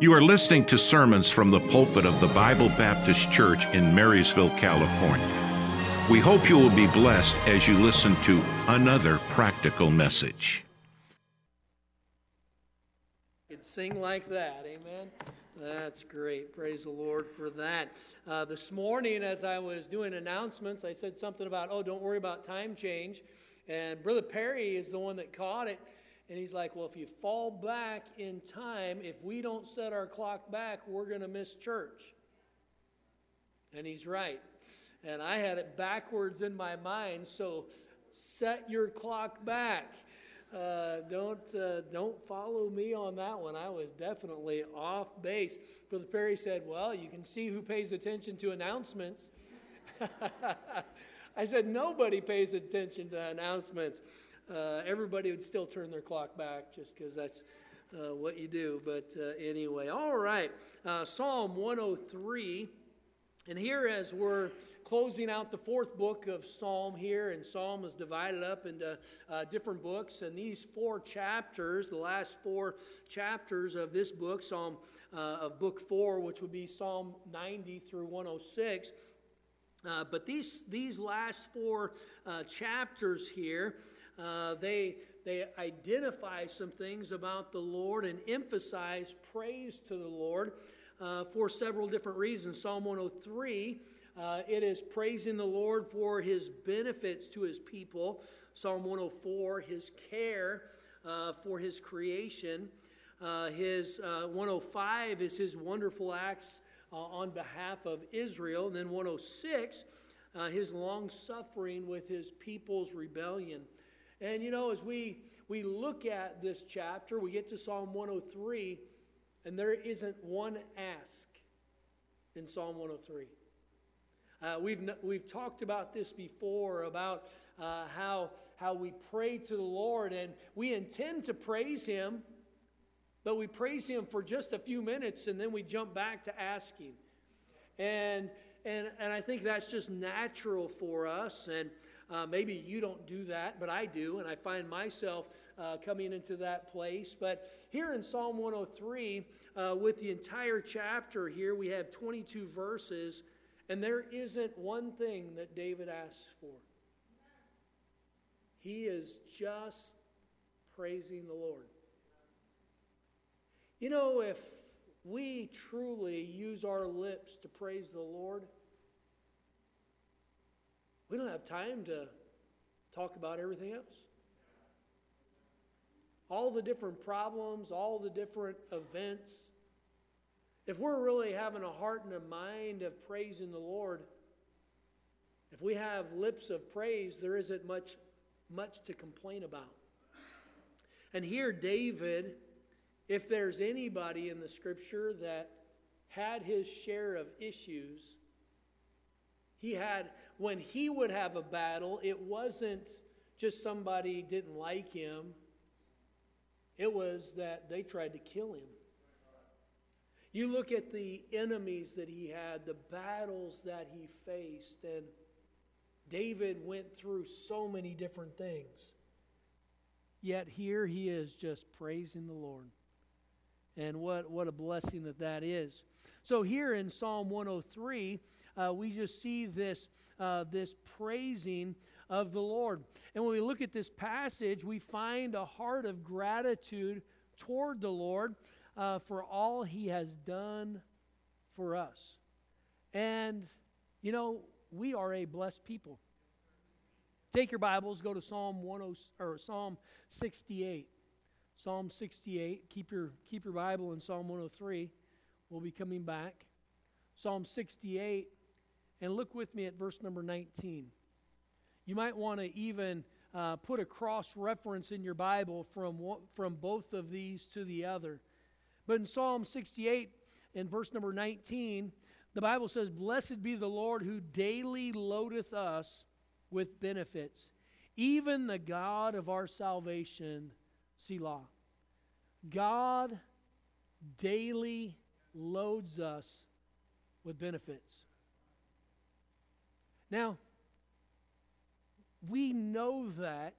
You are listening to sermons from the pulpit of the Bible Baptist Church in Marysville, California. We hope you will be blessed as you listen to another practical message. Could sing like that, amen. That's great. Praise the Lord for that. Uh, this morning, as I was doing announcements, I said something about, oh, don't worry about time change. And Brother Perry is the one that caught it. And he's like, Well, if you fall back in time, if we don't set our clock back, we're going to miss church. And he's right. And I had it backwards in my mind, so set your clock back. Uh, don't uh, don't follow me on that one. I was definitely off base. Brother Perry said, "Well, you can see who pays attention to announcements." I said, "Nobody pays attention to announcements." Uh, everybody would still turn their clock back just because that's uh, what you do. But uh, anyway, all right. Uh, Psalm 103. And here, as we're closing out the fourth book of Psalm here, and Psalm is divided up into uh, different books, and these four chapters, the last four chapters of this book, Psalm uh, of book four, which would be Psalm 90 through 106, uh, but these, these last four uh, chapters here uh, they, they identify some things about the Lord and emphasize praise to the Lord uh, for several different reasons. Psalm 103, uh, it is praising the Lord for his benefits to his people. Psalm 104, his care uh, for his creation. Uh, his 105 is his wonderful acts on behalf of Israel. And then 106, his long suffering with his people's rebellion. And you know, as we, we look at this chapter, we get to Psalm 103, and there isn't one ask in Psalm 103. Uh, we've, we've talked about this before about uh, how, how we pray to the Lord, and we intend to praise Him, but we praise Him for just a few minutes, and then we jump back to asking. And, and, and I think that's just natural for us. And uh, maybe you don't do that, but I do, and I find myself uh, coming into that place. But here in Psalm 103, uh, with the entire chapter here, we have 22 verses, and there isn't one thing that David asks for. He is just praising the Lord. You know, if we truly use our lips to praise the Lord, we don't have time to talk about everything else. All the different problems, all the different events. If we're really having a heart and a mind of praising the Lord, if we have lips of praise, there isn't much, much to complain about. And here, David, if there's anybody in the scripture that had his share of issues, he had, when he would have a battle, it wasn't just somebody didn't like him, it was that they tried to kill him. You look at the enemies that he had, the battles that he faced, and David went through so many different things. Yet here he is just praising the Lord. And what, what a blessing that that is. So, here in Psalm 103, uh, we just see this, uh, this praising of the Lord. And when we look at this passage, we find a heart of gratitude toward the Lord uh, for all he has done for us. And, you know, we are a blessed people. Take your Bibles, go to Psalm 10 or Psalm 68. Psalm 68. Keep your keep your Bible in Psalm 103. We'll be coming back. Psalm 68 and look with me at verse number 19. You might want to even uh, put a cross reference in your Bible from, from both of these to the other. But in Psalm 68, in verse number 19, the Bible says, Blessed be the Lord who daily loadeth us with benefits, even the God of our salvation, Selah. God daily loads us with benefits. Now, we know that,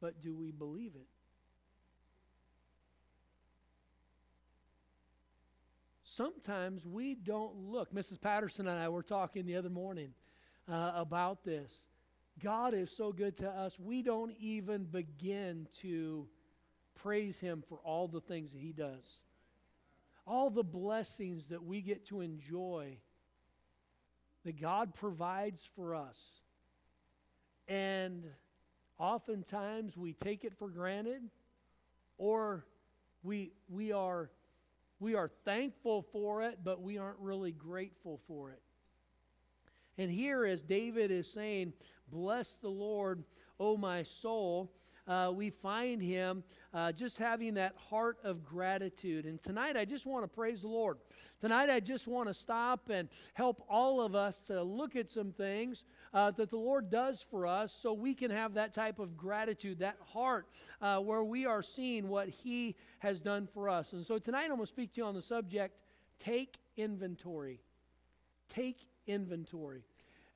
but do we believe it? sometimes we don't look. Mrs. Patterson and I were talking the other morning uh, about this. God is so good to us, we don't even begin to praise Him for all the things that He does. All the blessings that we get to enjoy that God provides for us. And oftentimes we take it for granted or we, we, are, we are thankful for it, but we aren't really grateful for it. And here, as David is saying, Bless the Lord, O my soul, uh, we find him uh, just having that heart of gratitude. And tonight, I just want to praise the Lord. Tonight, I just want to stop and help all of us to look at some things uh, that the Lord does for us so we can have that type of gratitude, that heart uh, where we are seeing what He has done for us. And so tonight, I'm going to speak to you on the subject take inventory. Take inventory.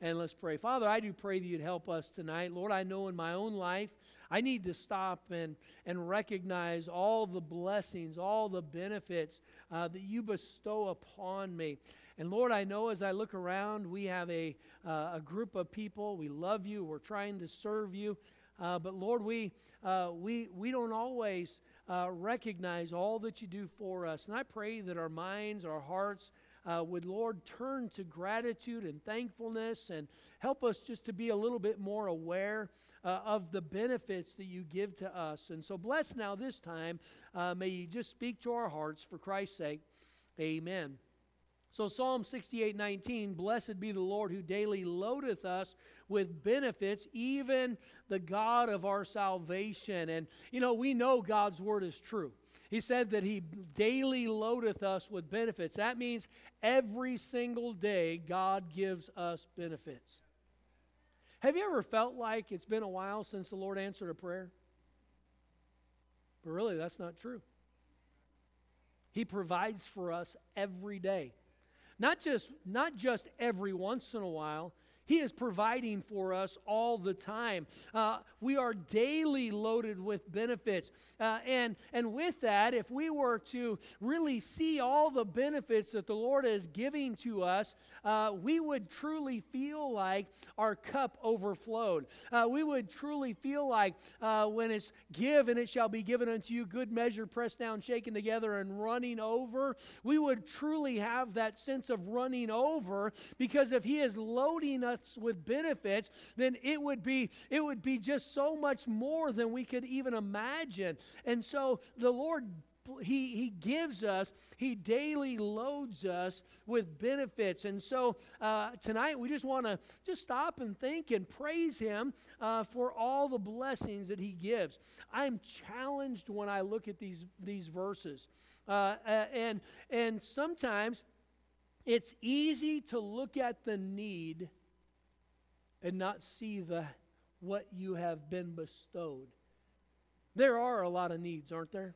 And let's pray. Father, I do pray that you'd help us tonight. Lord, I know in my own life, I need to stop and, and recognize all the blessings, all the benefits uh, that you bestow upon me. And Lord, I know as I look around, we have a, uh, a group of people. We love you. We're trying to serve you. Uh, but Lord, we, uh, we, we don't always uh, recognize all that you do for us. And I pray that our minds, our hearts, uh, would, Lord, turn to gratitude and thankfulness and help us just to be a little bit more aware uh, of the benefits that you give to us. And so, bless now this time. Uh, may you just speak to our hearts for Christ's sake. Amen. So, Psalm 68 19, blessed be the Lord who daily loadeth us with benefits, even the God of our salvation. And, you know, we know God's word is true. He said that He daily loadeth us with benefits. That means every single day God gives us benefits. Have you ever felt like it's been a while since the Lord answered a prayer? But really, that's not true. He provides for us every day. Not just, not just every once in a while, he is providing for us all the time. Uh, we are daily loaded with benefits. Uh, and, and with that, if we were to really see all the benefits that the Lord is giving to us, uh, we would truly feel like our cup overflowed. Uh, we would truly feel like uh, when it's give and it shall be given unto you, good measure, pressed down, shaken together, and running over, we would truly have that sense of running over because if He is loading us with benefits, then it would be it would be just so much more than we could even imagine. And so the Lord he, he gives us, he daily loads us with benefits. And so uh, tonight we just want to just stop and think and praise him uh, for all the blessings that he gives. I'm challenged when I look at these, these verses. Uh, and, and sometimes it's easy to look at the need and not see the what you have been bestowed. There are a lot of needs, aren't there?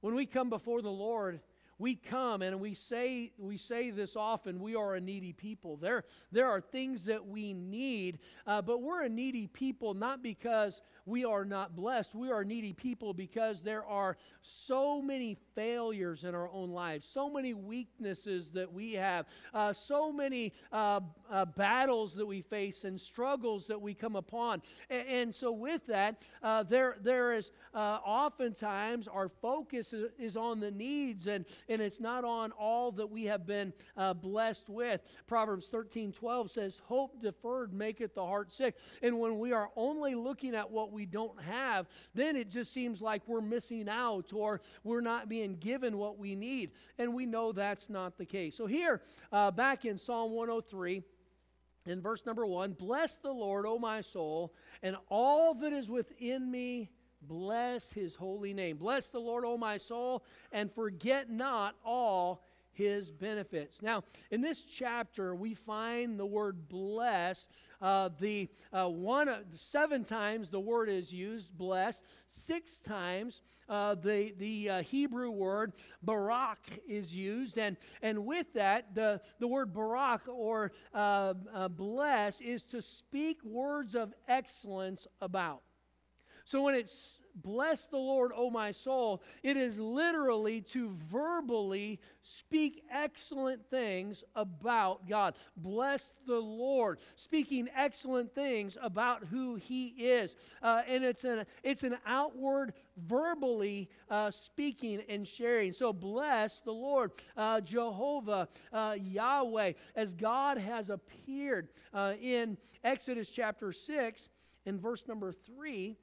When we come before the Lord, we come and we say we say this often we are a needy people there there are things that we need uh, but we're a needy people not because we are not blessed we are needy people because there are so many failures in our own lives so many weaknesses that we have uh, so many uh, uh battles that we face and struggles that we come upon and, and so with that uh, there there is uh, oftentimes our focus is, on the needs and and it's not on all that we have been uh, blessed with. Proverbs 13 12 says, Hope deferred maketh the heart sick. And when we are only looking at what we don't have, then it just seems like we're missing out or we're not being given what we need. And we know that's not the case. So here, uh, back in Psalm 103, in verse number one, bless the Lord, O my soul, and all that is within me Bless his holy name. Bless the Lord, O my soul, and forget not all his benefits. Now, in this chapter, we find the word bless. Uh, the uh, one, uh, seven times the word is used, bless. Six times uh, the, the uh, Hebrew word barak is used. And, and with that, the, the word barak or uh, bless is to speak words of excellence about. So when it's bless the Lord, O my soul, it is literally to verbally speak excellent things about God. Bless the Lord, speaking excellent things about who He is. Uh, and it's an, it's an outward, verbally uh, speaking and sharing. So bless the Lord, uh, Jehovah, uh, Yahweh, as God has appeared uh, in Exodus chapter 6 in verse number 3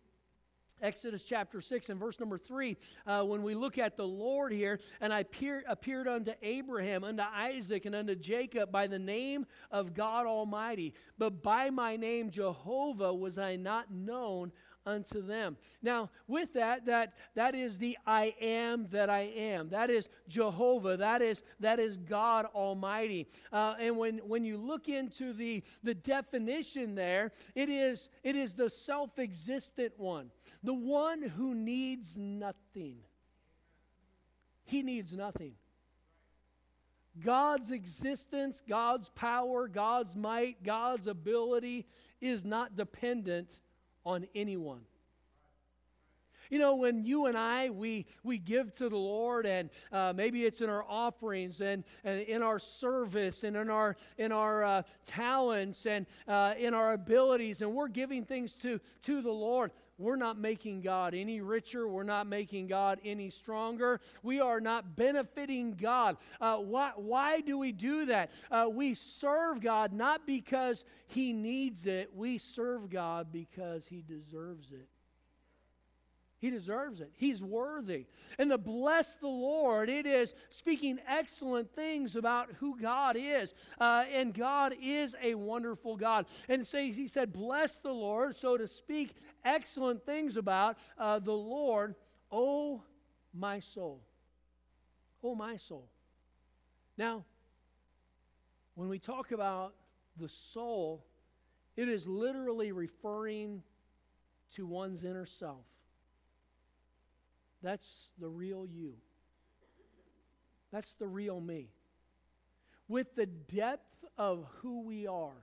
Exodus chapter 6 and verse number 3, uh, when we look at the Lord here, and I appear, appeared unto Abraham, unto Isaac, and unto Jacob by the name of God Almighty, but by my name Jehovah was I not known unto them. Now, with that, that that is the I am that I am. That is Jehovah. That is that is God Almighty. Uh, and when when you look into the the definition there, it is it is the self-existent one, the one who needs nothing. He needs nothing. God's existence, God's power, God's might, God's ability is not dependent on anyone. You know, when you and I, we, we give to the Lord, and uh, maybe it's in our offerings and, and in our service and in our, in our uh, talents and uh, in our abilities, and we're giving things to, to the Lord we're not making God any richer. We're not making God any stronger. We are not benefiting God. Uh, why, why do we do that? Uh, we serve God not because He needs it, we serve God because He deserves it. He deserves it. He's worthy. And to bless the Lord, it is speaking excellent things about who God is. Uh, and God is a wonderful God. And so he said, Bless the Lord. So to speak excellent things about uh, the Lord, oh my soul. Oh my soul. Now, when we talk about the soul, it is literally referring to one's inner self. That's the real you. That's the real me. With the depth of who we are,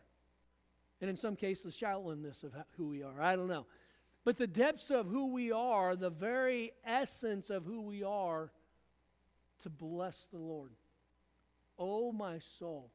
and in some cases, the shallowness of who we are. I don't know. But the depths of who we are, the very essence of who we are, to bless the Lord. Oh, my soul.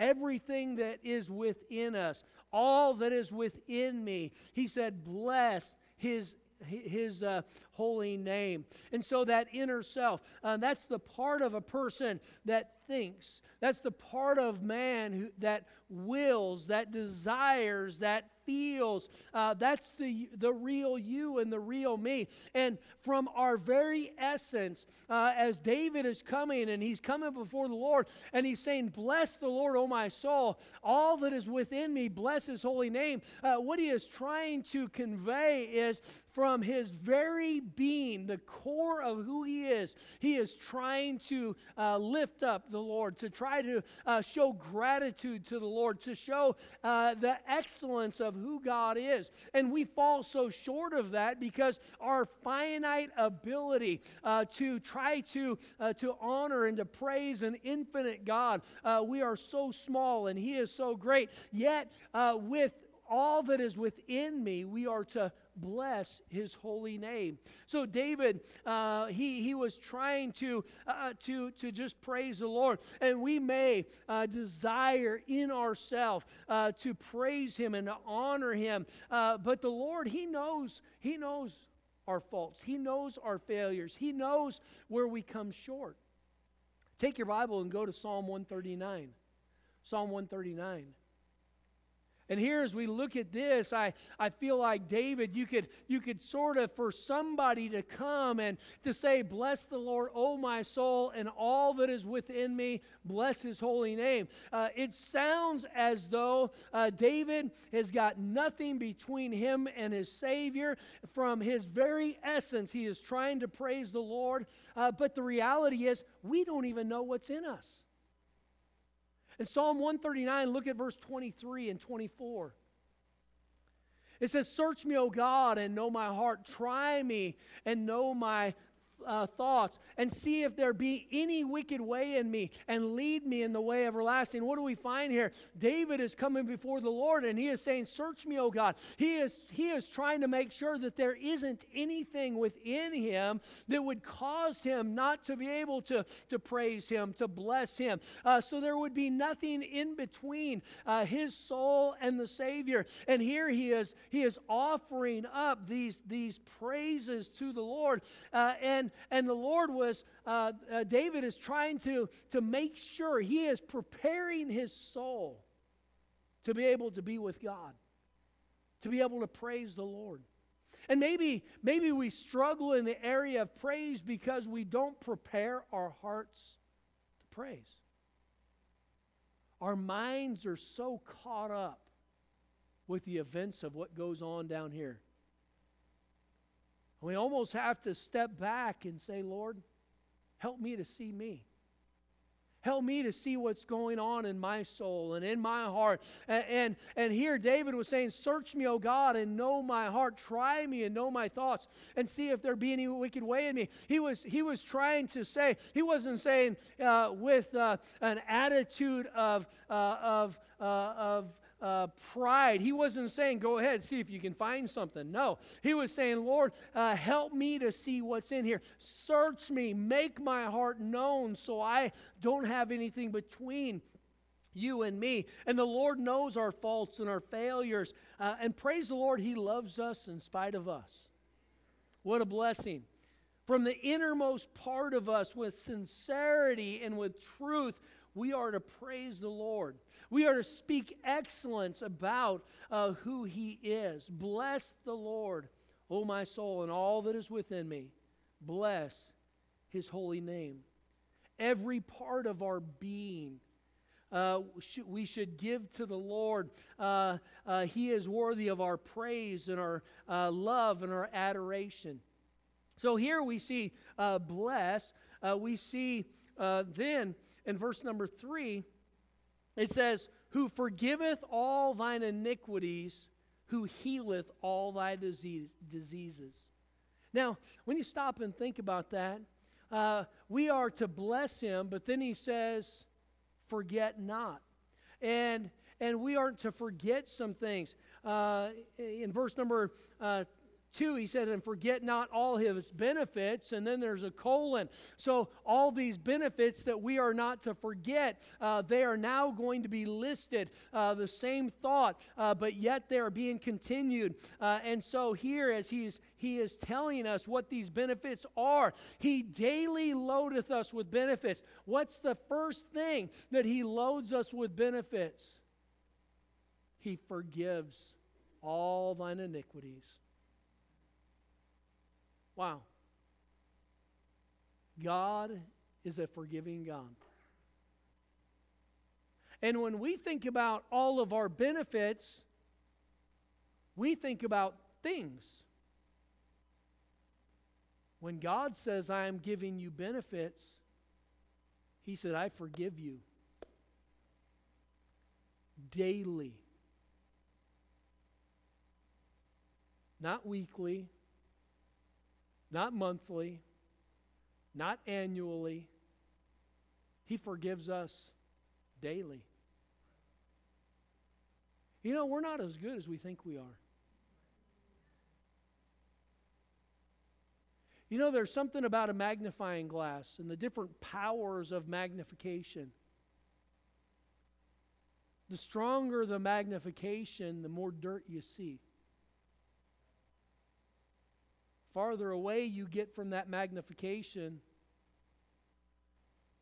Everything that is within us, all that is within me, he said, bless his his uh, holy name. And so that inner self, uh, that's the part of a person that thinks. That's the part of man who, that wills, that desires, that feels. Uh, that's the, the real you and the real me. And from our very essence, uh, as David is coming and he's coming before the Lord and he's saying, Bless the Lord, O my soul, all that is within me, bless his holy name. Uh, what he is trying to convey is from his very being, the core of who he is, he is trying to uh, lift up the Lord, to try to uh, show gratitude to the Lord, to show uh, the excellence of who God is. And we fall so short of that because our finite ability uh, to try to, uh, to honor and to praise an infinite God, uh, we are so small and He is so great. Yet, uh, with all that is within me, we are to bless his holy name. So David, uh, he, he was trying to, uh, to, to just praise the Lord. And we may uh, desire in ourselves uh, to praise him and to honor him. Uh, but the Lord, he knows, he knows our faults. He knows our failures. He knows where we come short. Take your Bible and go to Psalm 139. Psalm 139. And here, as we look at this, I, I feel like David, you could, you could sort of, for somebody to come and to say, Bless the Lord, O my soul, and all that is within me, bless his holy name. Uh, it sounds as though uh, David has got nothing between him and his Savior. From his very essence, he is trying to praise the Lord. Uh, but the reality is, we don't even know what's in us. In Psalm 139, look at verse 23 and 24. It says, Search me, O God, and know my heart. Try me and know my uh, thoughts and see if there be any wicked way in me and lead me in the way everlasting. What do we find here? David is coming before the Lord and he is saying, Search me, O God. He is, he is trying to make sure that there isn't anything within him that would cause him not to be able to, to praise him, to bless him. Uh, so there would be nothing in between uh, his soul and the Savior. And here he is, he is offering up these, these praises to the Lord. Uh, and, and the Lord was, uh, uh, David is trying to, to make sure he is preparing his soul to be able to be with God, to be able to praise the Lord. And maybe, maybe we struggle in the area of praise because we don't prepare our hearts to praise. Our minds are so caught up with the events of what goes on down here. We almost have to step back and say, Lord, help me to see me. Help me to see what's going on in my soul and in my heart. And, and, and, here David was saying, Search me, O God, and know my heart. Try me and know my thoughts and see if there be any wicked way in me. He was, he was trying to say, he wasn't saying uh, with uh, an attitude of, uh, of, uh, of uh, pride. He wasn't saying, Go ahead, see if you can find something. No. He was saying, Lord, uh, help me to see what's in here. Search me, make my heart known so I don't have anything between you and me. And the Lord knows our faults and our failures. Uh, and praise the Lord, He loves us in spite of us. What a blessing. From the innermost part of us, with sincerity and with truth, we are to praise the Lord. We are to speak excellence about uh, who He is. Bless the Lord, O my soul, and all that is within me. Bless His holy name. Every part of our being. Uh, we should give to the Lord. Uh, uh, he is worthy of our praise and our uh, love and our adoration. So here we see uh, bless. Uh, we see then in verse number three it says, Who forgiveth all thine iniquities, who healeth all thy disease, diseases. Now, when you stop and think about that, uh, we are to bless him, but then he says, Forget not. And and we aren't to forget some things. Uh, in verse number uh, 2, he said, and forget not all his benefits. And then there's a colon. So, all these benefits that we are not to forget, uh, they are now going to be listed. Uh, the same thought, uh, but yet they are being continued. Uh, and so, here, as he's, he is telling us what these benefits are, he daily loadeth us with benefits. What's the first thing that he loads us with benefits? He forgives all thine iniquities. Wow. God is a forgiving God. And when we think about all of our benefits, we think about things. When God says, I am giving you benefits, He said, I forgive you daily. Not weekly, not monthly, not annually. He forgives us daily. You know, we're not as good as we think we are. You know, there's something about a magnifying glass and the different powers of magnification. The stronger the magnification, the more dirt you see farther away you get from that magnification,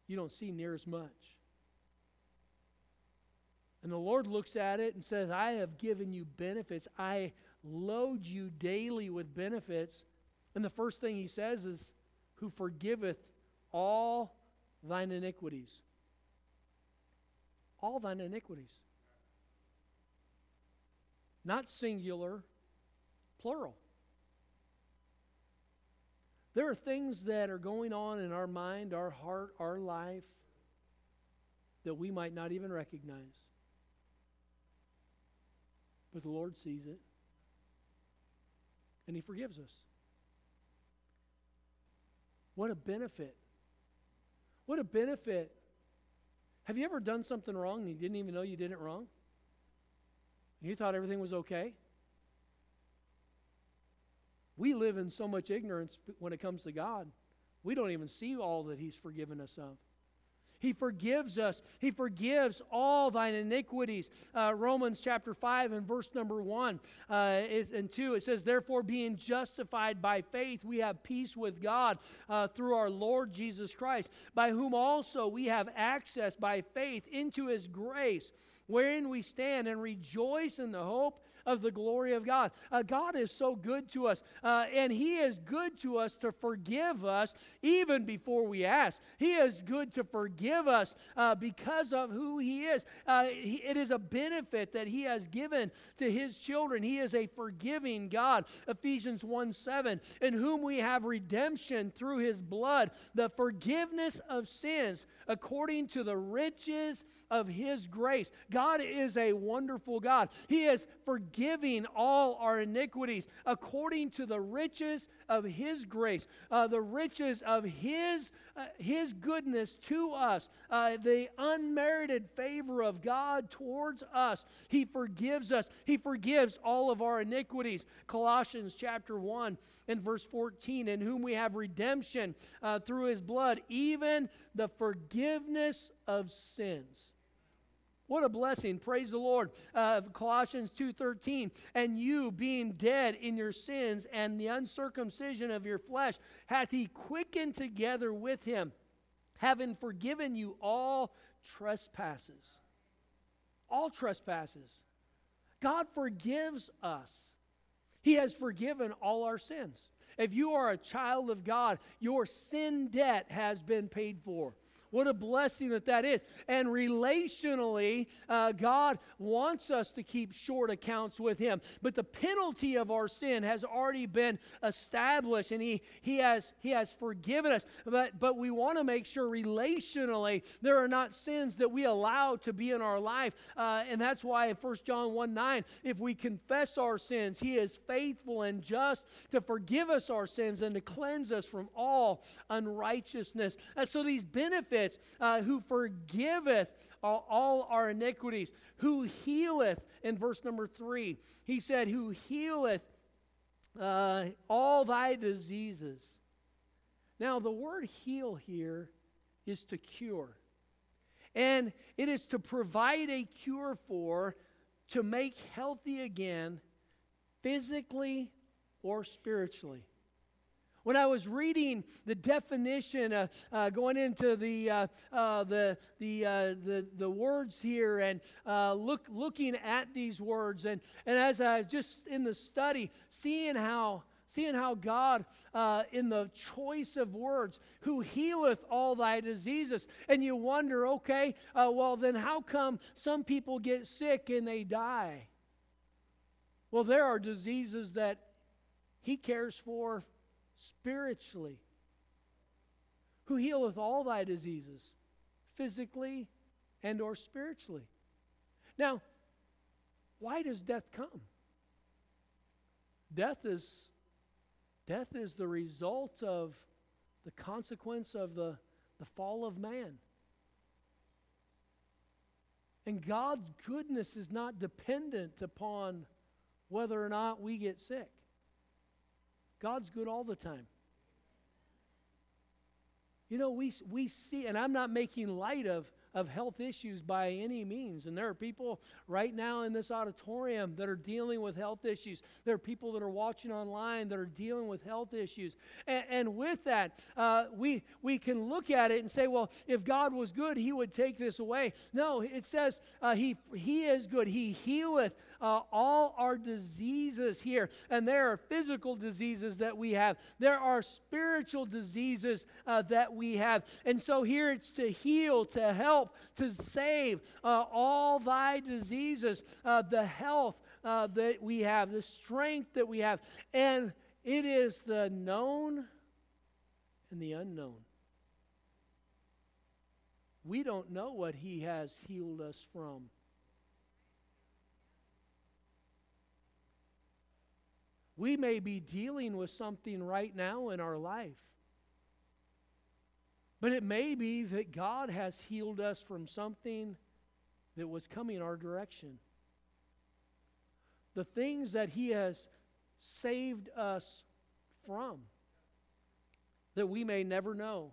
you don't see near as much. And the Lord looks at it and says, I have given you benefits. I load you daily with benefits. And the first thing he says is, Who forgiveth all thine iniquities. All thine iniquities. Not singular, plural. There are things that are going on in our mind, our heart, our life that we might not even recognize. But the Lord sees it, and He forgives us. What a benefit. What a benefit. Have you ever done something wrong and you didn't even know you did it wrong? You thought everything was okay? We live in so much ignorance when it comes to God. We don't even see all that He's forgiven us of. He forgives us. He forgives all thine iniquities. Uh, Romans chapter 5 and verse number 1 uh, and 2, it says, Therefore, being justified by faith, we have peace with God uh, through our Lord Jesus Christ, by whom also we have access by faith into his grace, wherein we stand and rejoice in the hope of the glory of God. Uh, God is so good to us, uh, and He is good to us to forgive us even before we ask. He is good to forgive us uh, because of who He is. Uh, he, it is a benefit that He has given to His children. He is a forgiving God. Ephesians 1 7, in whom we have redemption through His blood, the forgiveness of sins according to the riches of His grace. God is a wonderful God. He is forgiving all our iniquities according to the riches of His grace, uh, the riches of His, uh, His goodness to us, uh, the unmerited favor of God towards us. He forgives us. He forgives all of our iniquities. Colossians chapter 1 and verse 14, in whom we have redemption uh, through His blood, even the forgiveness of sins. What a blessing. Praise the Lord. Uh, Colossians 2:13, and you being dead in your sins and the uncircumcision of your flesh hath he quickened together with him, having forgiven you all trespasses. All trespasses. God forgives us. He has forgiven all our sins. If you are a child of God, your sin debt has been paid for. What a blessing that that is. And relationally, uh, God wants us to keep short accounts with Him. But the penalty of our sin has already been established, and He, he, has, he has forgiven us. But, but we want to make sure relationally there are not sins that we allow to be in our life. Uh, and that's why in 1 John 1 9, if we confess our sins, He is faithful and just to forgive us our sins and to cleanse us from all unrighteousness. And so these benefits uh, who forgiveth all, all our iniquities, who healeth, in verse number three, he said, who healeth uh, all thy diseases. Now, the word heal here is to cure. And it is to provide a cure for, to make healthy again, physically or spiritually. When I was reading the definition, uh, uh, going into the, uh, uh the, the, uh, the, the, words here and look, looking at these words, and, and as I just in the study, seeing how seeing how God, uh, in the choice of words, who healeth all thy diseases. And you wonder, okay, uh, well, then how come some people get sick and they die? Well, there are diseases that He cares for spiritually, who healeth all thy diseases, physically and or spiritually. Now, why does death come? Death is death is the result of the consequence of the, the fall of man. And God's goodness is not dependent upon whether or not we get sick. God's good all the time. You know, we, we see, and I'm not making light of, of health issues by any means. And there are people right now in this auditorium that are dealing with health issues. There are people that are watching online that are dealing with health issues. And, and with that, uh, we, we can look at it and say, well, if God was good, he would take this away. No, it says uh, he, he is good. He healeth uh, all our diseases here. And there are physical diseases that we have, there are spiritual diseases uh, that we have. And so here it's to heal, to help, to save uh, all thy diseases, uh, the health uh, that we have, the strength that we have. And it is the known and the unknown. We don't know what He has healed us from. We may be dealing with something right now in our life. But it may be that God has healed us from something that was coming our direction. The things that He has saved us from that we may never know.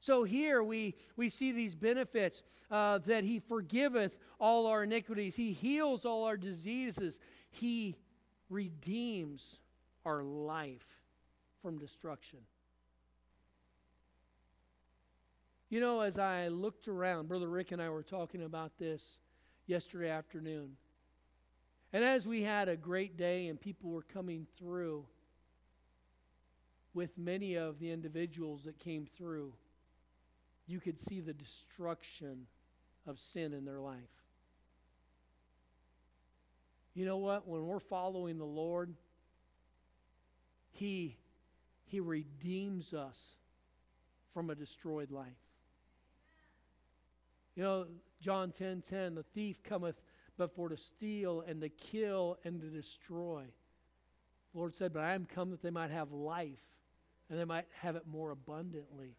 So here we, we see these benefits uh, that He forgiveth all our iniquities, He heals all our diseases, He redeems our life from destruction. You know, as I looked around, Brother Rick and I were talking about this yesterday afternoon. And as we had a great day and people were coming through with many of the individuals that came through, you could see the destruction of sin in their life. You know what? When we're following the Lord, He, he redeems us from a destroyed life. You know, John 10 10, the thief cometh but for to steal and to kill and to destroy. The Lord said, But I am come that they might have life and they might have it more abundantly.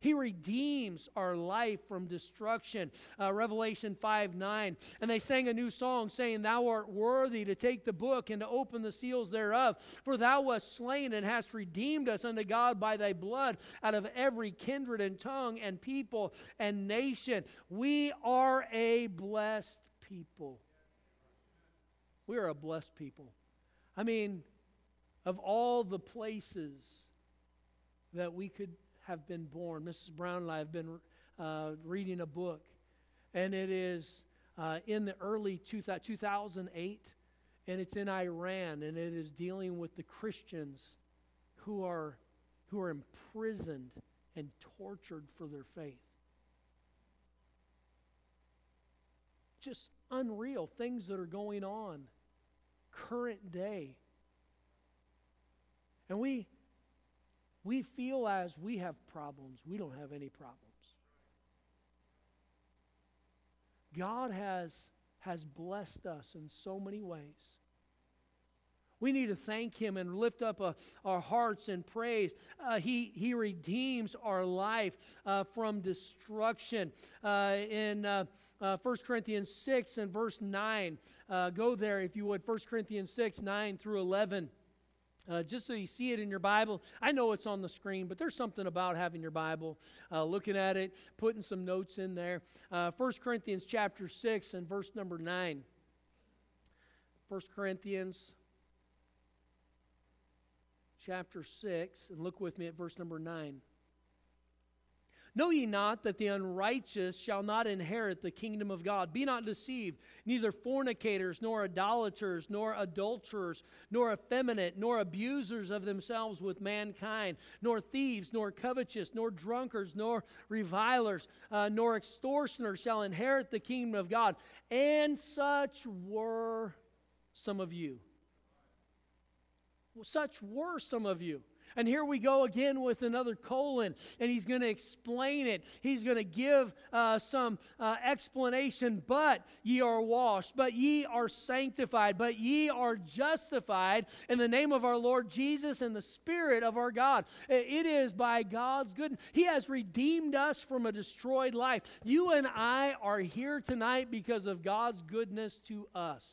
He redeems our life from destruction. Uh, Revelation 5 9. And they sang a new song, saying, Thou art worthy to take the book and to open the seals thereof. For thou wast slain and hast redeemed us unto God by thy blood out of every kindred and tongue and people and nation. We are a blessed people. We are a blessed people. I mean, of all the places that we could have been born. Mrs. Brown and I have been uh, reading a book, and it is uh, in the early 2008, and it's in Iran, and it is dealing with the Christians who are, who are imprisoned and tortured for their faith. Just unreal things that are going on current day. And we we feel as we have problems. We don't have any problems. God has, has blessed us in so many ways. We need to thank Him and lift up uh, our hearts in praise. Uh, he, he redeems our life uh, from destruction. Uh, in uh, 1 uh, Corinthians 6 and verse 9, go there if you would. 1 Corinthians 6, 9 through 11. Uh, just so you see it in your Bible. I know it's on the screen, but there's something about having your Bible, uh, looking at it, putting some notes in there. Uh, 1 Corinthians chapter 6 and verse number 9. 1 Corinthians chapter 6, and look with me at verse number 9. Know ye not that the unrighteous shall not inherit the kingdom of God? Be not deceived. Neither fornicators, nor idolaters, nor adulterers, nor effeminate, nor abusers of themselves with mankind, nor thieves, nor covetous, nor drunkards, nor revilers, uh, nor extortioners shall inherit the kingdom of God. And such were some of you. Well, such were some of you. And here we go again with another colon, and he's going to explain it. He's going to give uh, some uh, explanation. But ye are washed, but ye are sanctified, but ye are justified in the name of our Lord Jesus and the Spirit of our God. It is by God's goodness. He has redeemed us from a destroyed life. You and I are here tonight because of God's goodness to us.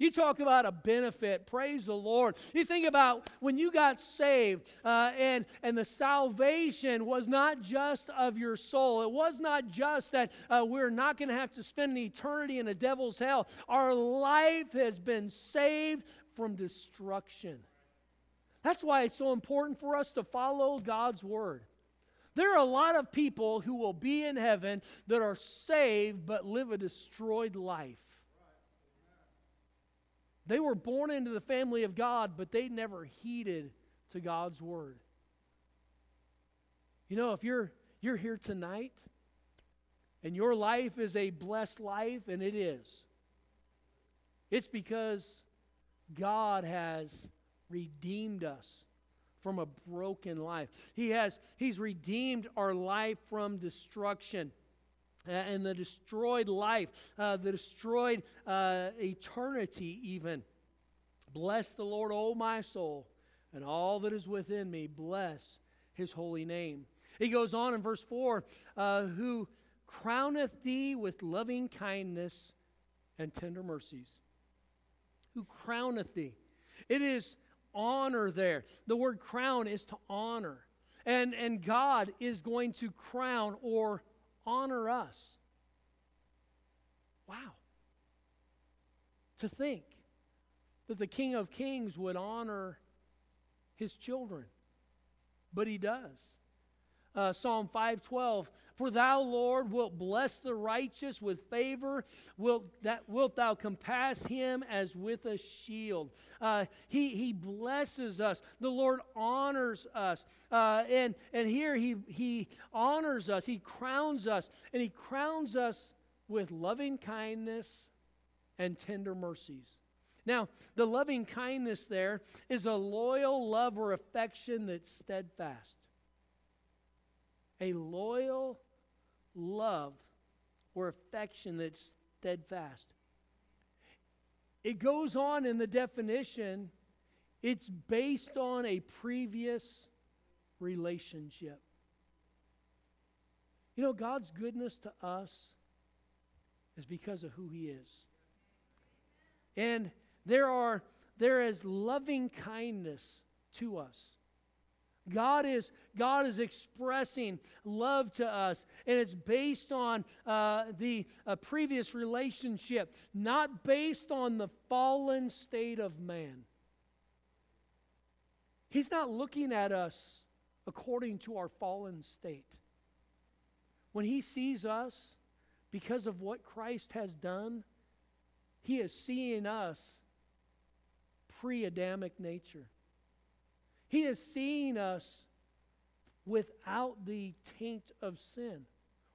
You talk about a benefit. Praise the Lord. You think about when you got saved, uh, and, and the salvation was not just of your soul. It was not just that uh, we're not going to have to spend an eternity in a devil's hell. Our life has been saved from destruction. That's why it's so important for us to follow God's word. There are a lot of people who will be in heaven that are saved but live a destroyed life. They were born into the family of God, but they never heeded to God's word. You know, if you're you're here tonight and your life is a blessed life, and it is, it's because God has redeemed us from a broken life. He has He's redeemed our life from destruction and the destroyed life, uh, the destroyed uh, eternity, even. Bless the Lord, O my soul, and all that is within me. Bless his holy name. He goes on in verse 4 uh, who crowneth thee with loving kindness and tender mercies. Who crowneth thee. It is honor there. The word crown is to honor. And, and God is going to crown or honor us. Wow. To think that the King of Kings would honor his children. But he does. Uh, Psalm 512 For thou, Lord, wilt bless the righteous with favor, wilt, that, wilt thou compass him as with a shield. Uh, he, he blesses us. The Lord honors us. Uh, and, and here he, he honors us, he crowns us, and he crowns us with loving kindness and tender mercies. Now, the loving kindness there is a loyal love or affection that's steadfast. A loyal love or affection that's steadfast. It goes on in the definition, it's based on a previous relationship. You know, God's goodness to us is because of who He is. And there are there is loving kindness to us. God is, God is expressing love to us, and it's based on uh, the uh, previous relationship, not based on the fallen state of man. He's not looking at us according to our fallen state. When He sees us because of what Christ has done, He is seeing us pre Adamic nature. He is seeing us without the taint of sin.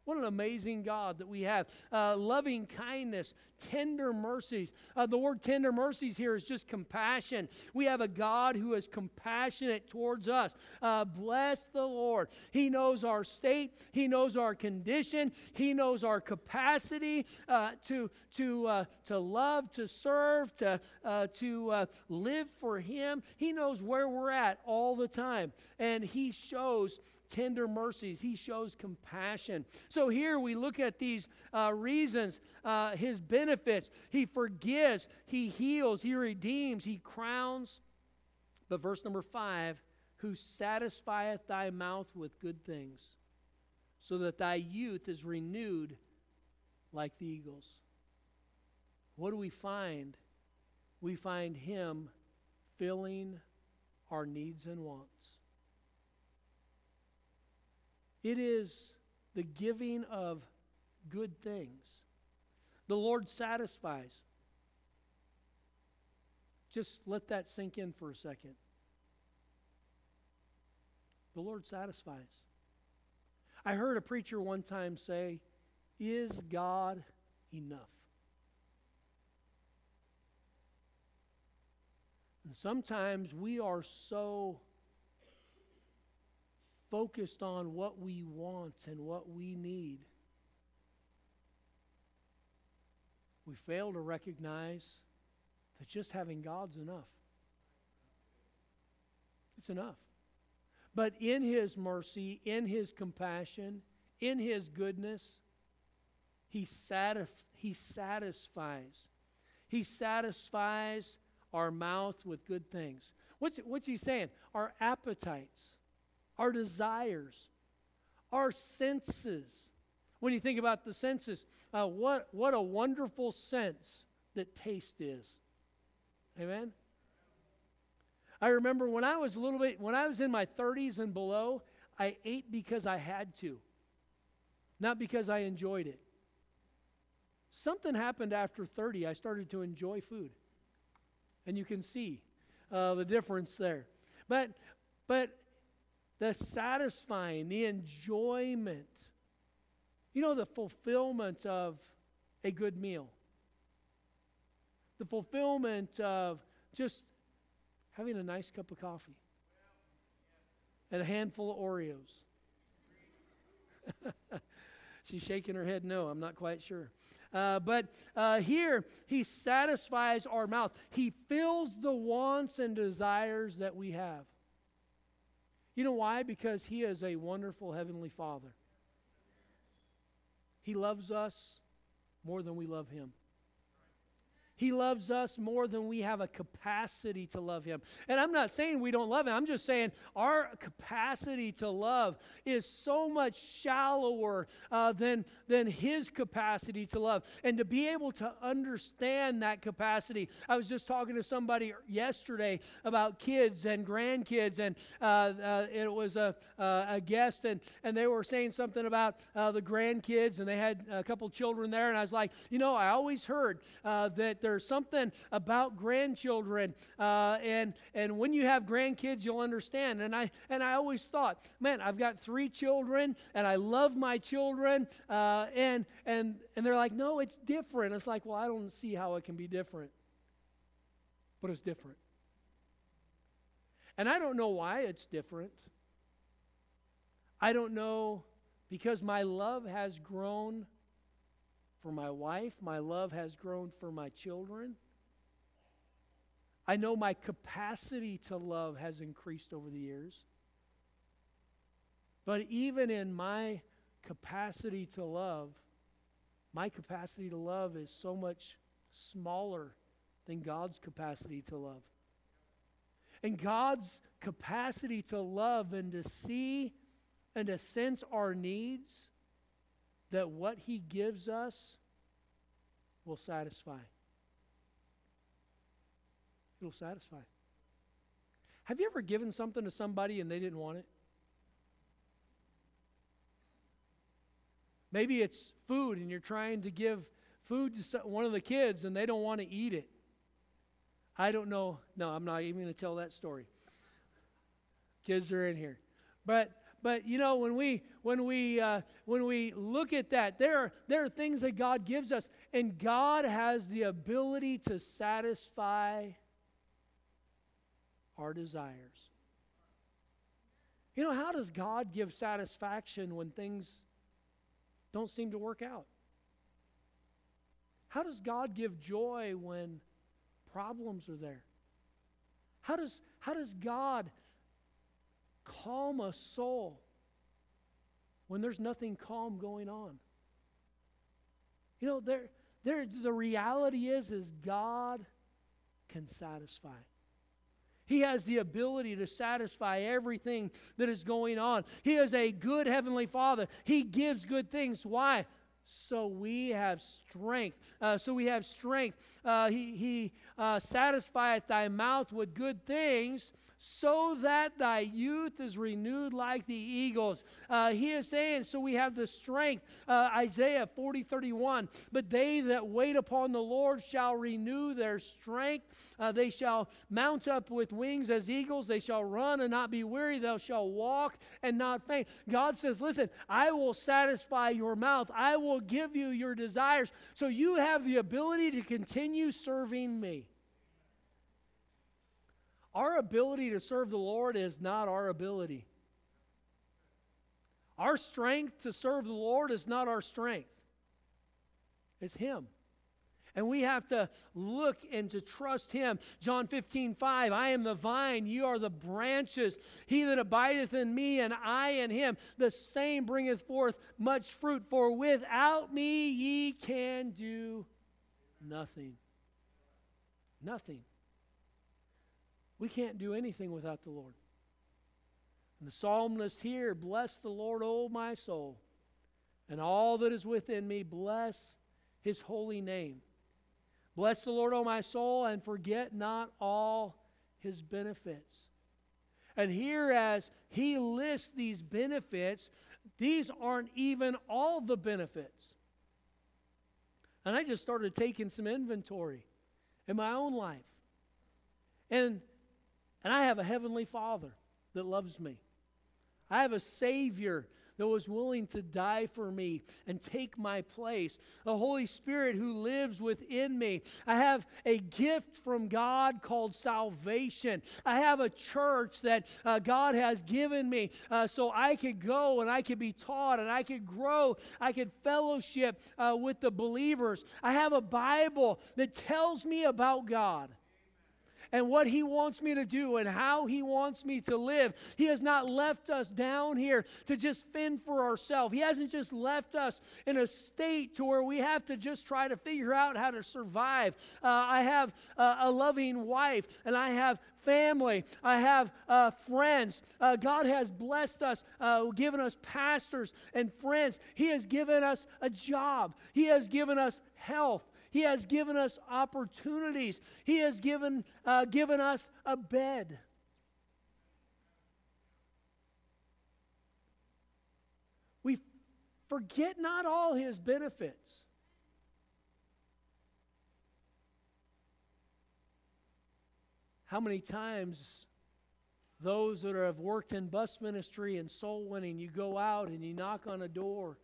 What an amazing God that we have. Uh, loving kindness, tender mercies. Uh, the word tender mercies here is just compassion. We have a God who is compassionate towards us. Uh, bless the Lord. He knows our state, He knows our condition, He knows our capacity uh, to, to, uh, to love, to serve, to, uh, to live for Him. He knows where we're at all the time. And He shows tender mercies. He shows compassion. So here we look at these uh, reasons, uh, his benefits. He forgives, he heals, he redeems, he crowns. But verse number five, who satisfieth thy mouth with good things, so that thy youth is renewed like the eagles. What do we find? We find him filling our needs and wants. It is the giving of good things. The Lord satisfies. Just let that sink in for a second. The Lord satisfies. I heard a preacher one time say, Is God enough? And sometimes we are so focused on what we want and what we need, we fail to recognize that just having God's enough. It's enough. But in His mercy, in His compassion, in His goodness, He, satisf- he satisfies. He satisfies our mouth with good things. What's, what's He saying? Our appetites our desires, our senses. When you think about the senses, uh, what, what a wonderful sense that taste is. Amen? I remember when I was a little bit, when I was in my 30s and below, I ate because I had to, not because I enjoyed it. Something happened after 30. I started to enjoy food. And you can see uh, the difference there. But, but the satisfying, the enjoyment, you know, the fulfillment of a good meal, the fulfillment of just having a nice cup of coffee and a handful of Oreos. She's shaking her head no, I'm not quite sure. Uh, but uh, here, he satisfies our mouth. He fills the wants and desires that we have. You know why? Because He is a wonderful Heavenly Father. He loves us more than we love Him. He loves us more than we have a capacity to love Him. And I'm not saying we don't love Him, I'm just saying our capacity to love is so much shallower uh, than, than His capacity to love. And to be able to understand that capacity, I was just talking to somebody yesterday about kids and grandkids, and uh, uh, it was a, uh, a guest, and, and they were saying something about uh, the grandkids, and they had a couple children there, and I was like, you know, I always heard uh, that there's something about grandchildren, uh, and and when you have grandkids, you'll understand. And I and I always thought, man, I've got three children, and I love my children, uh, and and and they're like, no, it's different. It's like, well, I don't see how it can be different, but it's different. And I don't know why it's different. I don't know because my love has grown for my wife. My love has grown for my children. I know my capacity to love has increased over the years. But even in my capacity to love, my capacity to love is so much smaller than God's capacity to love. And God's capacity to love and to see and to sense our needs that what He gives us will satisfy. It'll satisfy. Have you ever given something to somebody and they didn't want it? Maybe it's food and you're trying to give food to one of the kids and they don't want to eat it. I don't know. No, I'm not even going to tell that story. Kids are in here. But but you know, when we when we uh, when we look at that, there are there are things that God gives us, and God has the ability to satisfy our desires. You know, how does God give satisfaction when things don't seem to work out? How does God give joy when problems are there? How does, how does God calm a soul when there's nothing calm going on. You know, there, there, the reality is, is God can satisfy. He has the ability to satisfy everything that is going on. He is a good heavenly Father. He gives good things. Why? So we have strength. Uh, so we have strength. Uh, he he uh, satisfieth thy mouth with good things so that thy youth is renewed like the eagles. Uh, he is saying, so we have the strength. Uh, Isaiah 40 31. But they that wait upon the Lord shall renew their strength. Uh, they shall mount up with wings as eagles. They shall run and not be weary. They shall walk and not faint. God says, listen, I will satisfy your mouth, I will give you your desires. So you have the ability to continue serving me. Our ability to serve the Lord is not our ability. Our strength to serve the Lord is not our strength, it's Him. And we have to look and to trust him. John 15, 5, I am the vine, you are the branches. He that abideth in me, and I in him, the same bringeth forth much fruit. For without me ye can do nothing. Nothing. We can't do anything without the Lord. And the psalmist here, bless the Lord, O my soul, and all that is within me, bless his holy name. Bless the Lord, O my soul, and forget not all his benefits. And here, as he lists these benefits, these aren't even all the benefits. And I just started taking some inventory in my own life. And and I have a heavenly Father that loves me. I have a Savior that was willing to die for me and take my place. a Holy Spirit who lives within me. I have a gift from God called salvation. I have a church that uh, God has given me uh, so I could go and I could be taught and I could grow. I could fellowship uh, with the believers. I have a Bible that tells me about God. And what He wants me to do and how He wants me to live. He has not left us down here to just fend for ourselves. He hasn't just left us in a state to where we have to just try to figure out how to survive. Uh, I have uh, a loving wife and I have family. I have uh, friends. Uh, God has blessed us, uh, given us pastors and friends. He has given us a job. He has given us health. He has given us opportunities. He has given, uh, given us a bed. We forget not all his benefits. How many times those that have worked in bus ministry and soul winning, you go out and you knock on a door,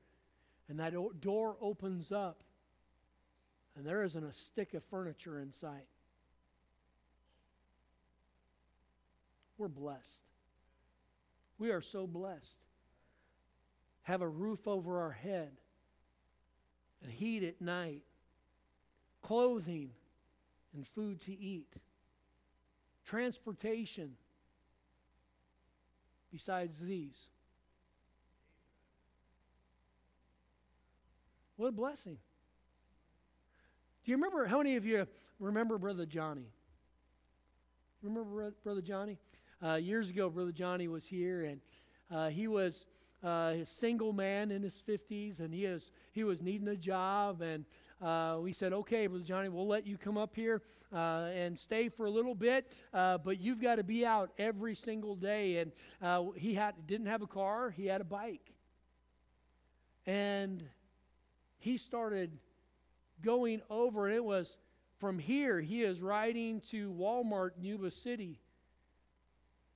and that door opens up and there isn't a stick of furniture in sight. We're blessed. We are so blessed. Have a roof over our head and heat at night, clothing and food to eat, transportation besides these. What a blessing. Do you remember, how many of you remember Brother Johnny? Remember Brother Johnny? Uh, years ago, Brother Johnny was here, and uh, he was uh, a single man in his 50s, and he, is, he was needing a job. And uh, we said, okay, Brother Johnny, we'll let you come up here uh, and stay for a little bit, uh, but you've got to be out every single day. And he had, didn't have a car, he had a bike. And he started going over, and it was from here, he is riding to Walmart, Yuba City,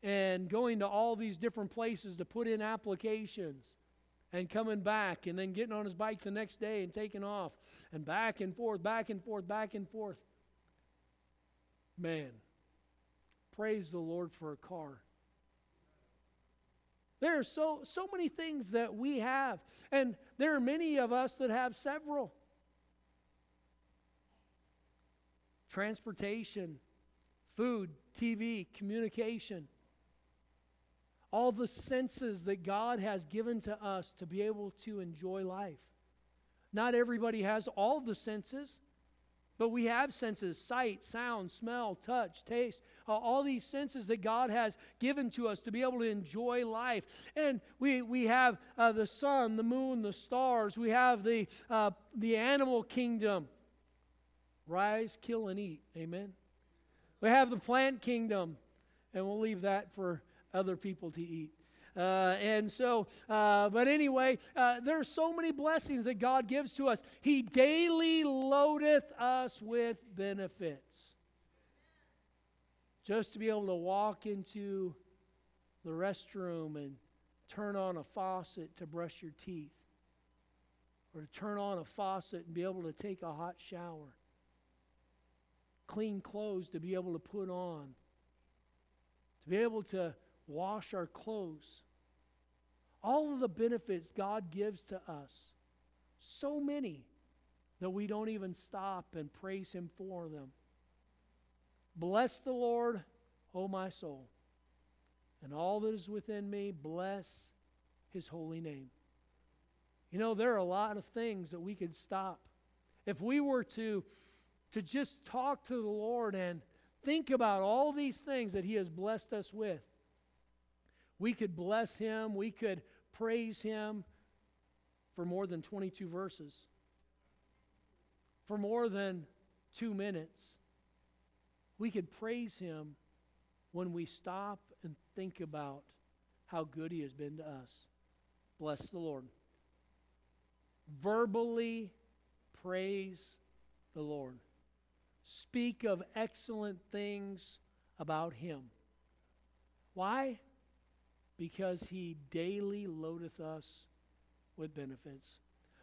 and going to all these different places to put in applications and coming back and then getting on his bike the next day and taking off and back and forth, back and forth, back and forth. Man, praise the Lord for a car. There are so, so many things that we have, and there are many of us that have several. Transportation, food, TV, communication. All the senses that God has given to us to be able to enjoy life. Not everybody has all the senses, but we have senses sight, sound, smell, touch, taste, all these senses that God has given to us to be able to enjoy life. And we, we have uh, the sun, the moon, the stars, we have the, uh, the animal kingdom. Rise, kill, and eat. Amen. We have the plant kingdom, and we'll leave that for other people to eat. Uh, and so, uh, but anyway, uh, there are so many blessings that God gives to us. He daily loadeth us with benefits. Just to be able to walk into the restroom and turn on a faucet to brush your teeth, or to turn on a faucet and be able to take a hot shower clean clothes to be able to put on, to be able to wash our clothes. All of the benefits God gives to us, so many that we don't even stop and praise Him for them. Bless the Lord, O my soul, and all that is within me, bless His holy name. You know, there are a lot of things that we could stop. If we were to to just talk to the Lord and think about all these things that He has blessed us with. We could bless Him, we could praise Him for more than 22 verses, for more than two minutes. We could praise Him when we stop and think about how good He has been to us. Bless the Lord. Verbally praise the Lord. Speak of excellent things about him. Why? Because he daily loadeth us with benefits.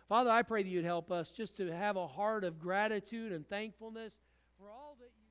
Father, I pray that you'd help us just to have a heart of gratitude and thankfulness for all that you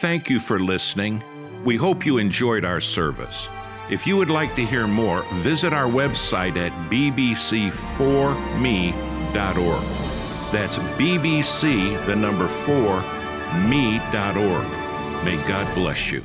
Thank you for listening. We hope you enjoyed our service. If you would like to hear more, visit our website at bbc4me.org. That's bbc, the number 4, me.org. May God bless you.